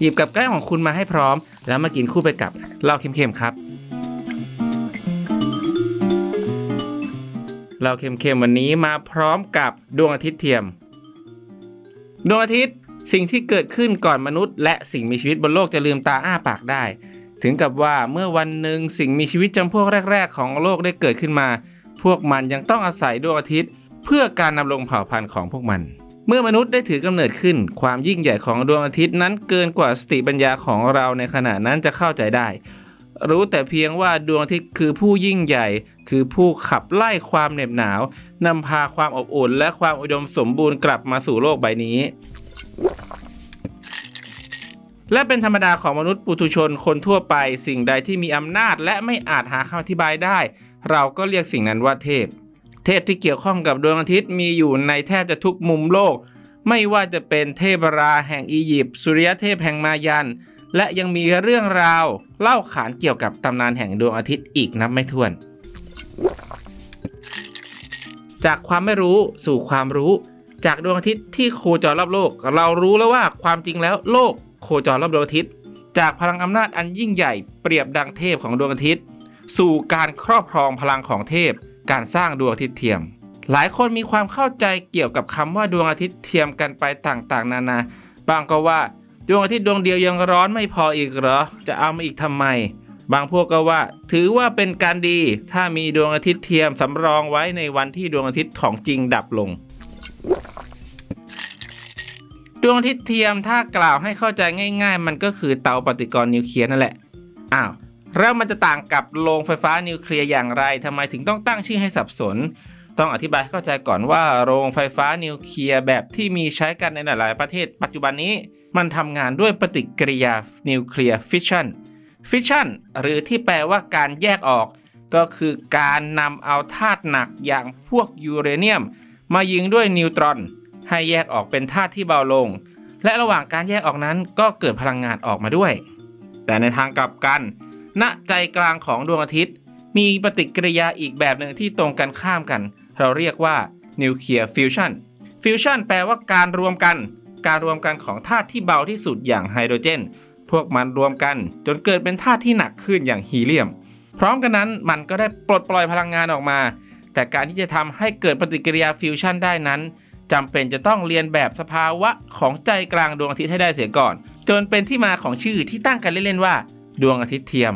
หยิบกับแก้มของคุณมาให้พร้อม แล้วมากินคู่ไปกับเหล้าเค็มๆครับเหล้าเค็มๆวันนี้มาพร้อมกับดวงอาทิตย์เทียม ดวงอาทิตย์สิ่งที่เกิดขึ้นก่อนมนุษย์ และสิ่งมีชีวิตบนโลกจะลืมตาอ้าปากได้ ถึงกับว่าเมื่อวันหนึ่งสิ่งมีชีวิตจำพวกแรก ๆ ของโลกได้เกิดขึ้นมา พวกมันยังต้องอาศัยดวงอาทิตย์ เพื่อการนำรงเผ่าพันธุ์ของพวกมัน เมื่อมนุษย์ได้ถือกำเนิดขึ้น ความยิ่งใหญ่ของดวงอาทิตย์นั้นเกินกว่าสติปัญญาของเราในขณะนั้นจะเข้าใจได้ รู้แต่เพียงว่าดวงอาทิตย์คือผู้ยิ่งใหญ่ คือผู้ขับไล่ความเหน็บหนาวนำพาความอบอุ่น และความอุดมสมบูรณ์กลับมาสู่โลกใบนี้ และเป็นธรรมดาของมนุษย์ปุถุชนคนทั่วไป สิ่งใดที่มีอำนาจและไม่อาจหาคำอธิบายได้ เราก็เรียกสิ่งนั้นว่าเทพ เทพที่เกี่ยวข้องกับดวงอาทิตย์มีอยู่ในแทบจะทุกมุมโลก ไม่ว่าจะเป็นเทพราแห่งอียิปต์สุริยเทพแห่งมายัน และยังมีเรื่องราวเล่าขานเกี่ยวกับตำนานแห่งดวงอาทิตย์อีกนับไม่ถ้วน จากความไม่รู้สู่ความรู้ จากดวงอาทิตย์ที่โคจรรอบโลก เรารู้แล้วว่าความจริงแล้วโลกโคจรรอบดวงอาทิตย์ จากพลังอำนาจอันยิ่งใหญ่เปรียบดังเทพของดวงอาทิตย์ สู่การครอบครองพลังของเทพ การสร้างดวงอาทิตย์เทียม หลายคนมีความเข้าใจเกี่ยวกับคำว่าดวงอาทิตย์เทียมกันไปต่างๆ นานาบ้างก็ว่าดวงอาทิตย์ดวงเดียวยังร้อนไม่พออีกเหรอ จะเอามาอีกทำไม บางพวกก็ว่า ถือว่าเป็นการดี ถ้ามีดวงอาทิตย์เทียมสำรองไว้ในวันที่ดวงอาทิตย์ของจริงดับลง ดวงอาทิตย์เทียมถ้ากล่าวให้เข้าใจง่าย ๆ มันก็คือเตาปฏิกรณ์นิวเคลียร์นั่นแหละ อ้าว แล้วมันจะต่างกับโรงไฟฟ้านิวเคลียร์อย่างไรทำไมถึงต้องตั้งชื่อให้สับสน ต้องอธิบายให้เข้าใจก่อนว่าโรงไฟฟ้านิวเคลียร์แบบที่มีใช้กันในหลาย ๆ ประเทศ ปัจจุบันนี้มันทำงานด้วยปฏิกิริยานิวเคลียร์ฟิชชันฟิชชันหรือที่แปลว่าการแยกออก ก็คือการนำเอาธาตุหนักอย่างพวกยูเรเนียม มายิงด้วยนิวตรอน ให้แยกออกเป็นธาตุที่เบาลง และระหว่างการแยกออกนั้นก็เกิดพลังงานออกมาด้วย แต่ในทางกลับกัน ณใจกลางของดวงอาทิตย์ มีปฏิกิริยาอีกแบบหนึ่งที่ตรงกันข้ามกัน เราเรียกว่านิวเคลียร์ฟิวชันฟิวชันแปลว่าการรวมกัน การรวมกันของธาตุที่เบาที่สุดอย่างไฮโดรเจน พวกมันรวมกัน จนเกิดเป็นธาตุที่หนักขึ้นอย่างฮีเลียม พร้อมกันนั้นมันก็ได้ปลดปล่อยพลังงานออกมา แต่การที่จะทำให้เกิดปฏิกิริยาฟิวชันได้นั้นจำเป็นจะต้องเลียนแบบสภาวะของใจกลางดวงอาทิตย์ให้ได้เสียก่อน จนเป็นที่มาของชื่อที่ตั้งกันเล่นๆว่า ดวงอาทิตย์เทียม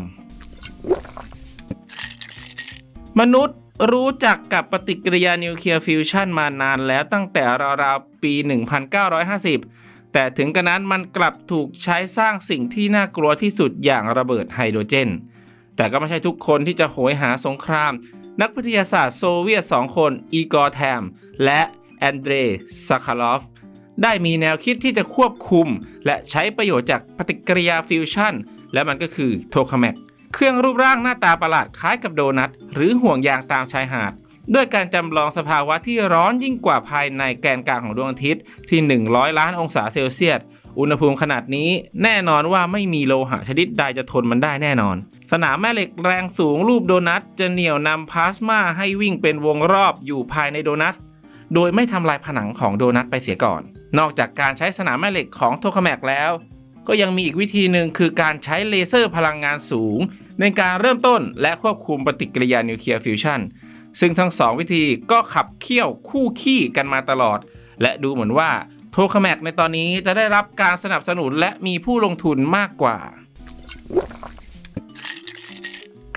มนุษย์รู้จักกับปฏิกิริยานิวเคลียร์ฟิวชันมานานแล้วตั้งแต่ราวๆปี 1950 แต่ถึงกระนั้นมันกลับถูกใช้สร้างสิ่งที่น่ากลัวที่สุดอย่างระเบิดไฮโดรเจน แต่ก็ไม่ใช่ทุกคนที่จะโหยหาสงคราม นักวิทยาศาสตร์โซเวียตสองคน อีกอร์แทมม์ และแอนเดรซาคารอฟ ได้มีแนวคิดที่จะควบคุม และใช้ประโยชน์จากปฏิกิริยาฟิวชัน และมันก็คือโทคาแมกเครื่องรูปร่างหน้าตาประหลาดคล้ายกับโดนัทหรือห่วงยางตามชายหาดด้วยการจำลองสภาวะที่ร้อนยิ่งกว่าภายในแกนกลางของดวงอาทิตย์ที่ 100 ล้านองศาเซลเซียส อุณหภูมิขนาดนี้แน่นอนว่าไม่มีโลหะชนิดใดจะทนมันได้แน่นอน สนามแม่เหล็กแรงสูงรูปโดนัทจะเหนี่ยวนำพลาสมาให้วิ่งเป็นวงรอบอยู่ภายในโดนัท โดยไม่ทำลายผนังของโดนัทไปเสียก่อน นอกจากการใช้สนามแม่เหล็กของโทคาแมกแล้ว ก็ยังมีอีกวิธีหนึ่งคือการใช้เลเซอร์พลังงานสูง ในการเริ่มต้นและควบคุมปฏิกิริยานิวเคลียร์ฟิวชันซึ่งทั้งสองวิธีก็ขับเคี่ยวคู่คี่กันมาตลอด และดูเหมือนว่าโทคาแมกในตอนนี้จะได้รับการสนับสนุนและมีผู้ลงทุนมากกว่า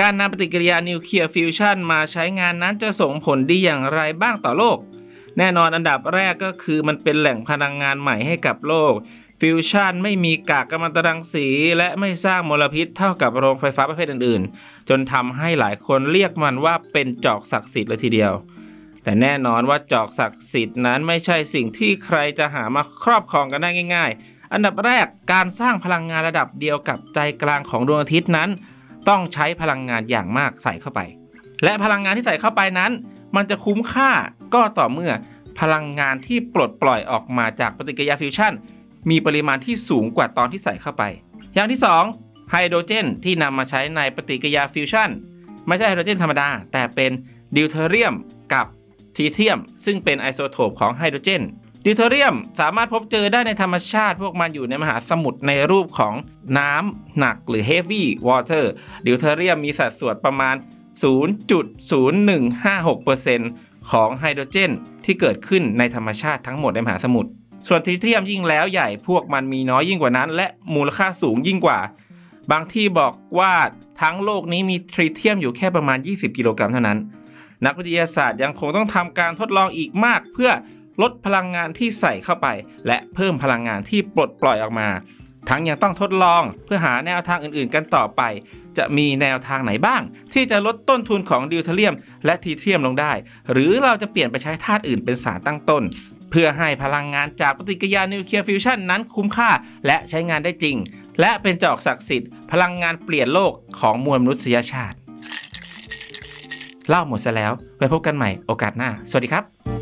การนำปฏิกิริยานิวเคลียร์ฟิวชันมาใช้งานนั้นจะส่งผลดีอย่างไรบ้างต่อโลก แน่นอนอันดับแรกก็คือมันเป็นแหล่งพลังงานใหม่ให้กับโลก ฟิวชันไม่มีกากกัมมันตรังสี และไม่สร้างมลพิษเท่ากับโรงไฟฟ้าประเภทอื่นๆ จนทำให้หลายคนเรียกมันว่าเป็นจอกศักดิ์สิทธิ์เลยทีเดียว แต่แน่นอนว่าจอกศักดิ์สิทธิ์นั้นไม่ใช่สิ่งที่ใครจะหามาครอบครองกันได้ง่าย ๆ อันดับแรกการสร้างพลังงานระดับเดียวกับใจกลางของดวงอาทิตย์นั้น ต้องใช้พลังงานอย่างมากใส่เข้าไป และพลังงานที่ใส่เข้าไปนั้น มันจะคุ้มค่าก็ต่อเมื่อพลังงานที่ปลดปล่อยออกมาจากปฏิกิริยาฟิวชัน มีปริมาณที่สูงกว่าตอนที่ใส่เข้าไป อย่างที่ 2 ไฮโดรเจนที่นำมาใช้ในปฏิกิริยาฟิวชันไม่ใช่ไฮโดรเจนธรรมดา แต่เป็นดิวเทอเรียมกับทริเทียม ซึ่งเป็นไอโซโทปของไฮโดรเจนดิวเทอเรียมสามารถพบเจอได้ในธรรมชาติ พวกมันอยู่ในมหาสมุทรในรูปของน้ำหนักหรือ heavy water ดิวเทอเรียมมีสัดส่วนประมาณ 0.0156%ของไฮโดรเจนที่เกิดขึ้นในธรรมชาติทั้งหมดในมหาสมุทร ส่วนทริเทียมยิ่งแล้วใหญ่พวกมันมีน้อยยิ่งกว่านั้น และมูลค่าสูงยิ่งกว่า บางที่บอกว่าทั้งโลกนี้มีทริเทียมอยู่แค่ประมาณ 20 กิโลกรัมเท่านั้น นักวิทยาศาสตร์ยังคงต้องทำการทดลองอีกมาก เพื่อลดพลังงานที่ใส่เข้าไป และเพิ่มพลังงานที่ปลดปล่อยออกมา ทั้งยังต้องทดลองเพื่อหาแนวทางอื่นๆ กันต่อไป จะมีแนวทางไหนบ้าง ที่จะลดต้นทุนของดิวเทเรียม และทริเทียมลงได้ หรือเราจะเปลี่ยนไปใช้ธาตุอื่นเป็นสารตั้งต้น พื่อให้พลังงานจากปฏิกิริยานิวเคลียร์ฟิวชันนั้นคุ้มค่าและใช้งานได้จริง และเป็นจอกศักดิ์สิทธิ์พลังงานเปลี่ยนโลกของมวลมนุษยชาติ เล่าหมดซะแล้วไว้พบกันใหม่โอกาสหน้า สวัสดีครับ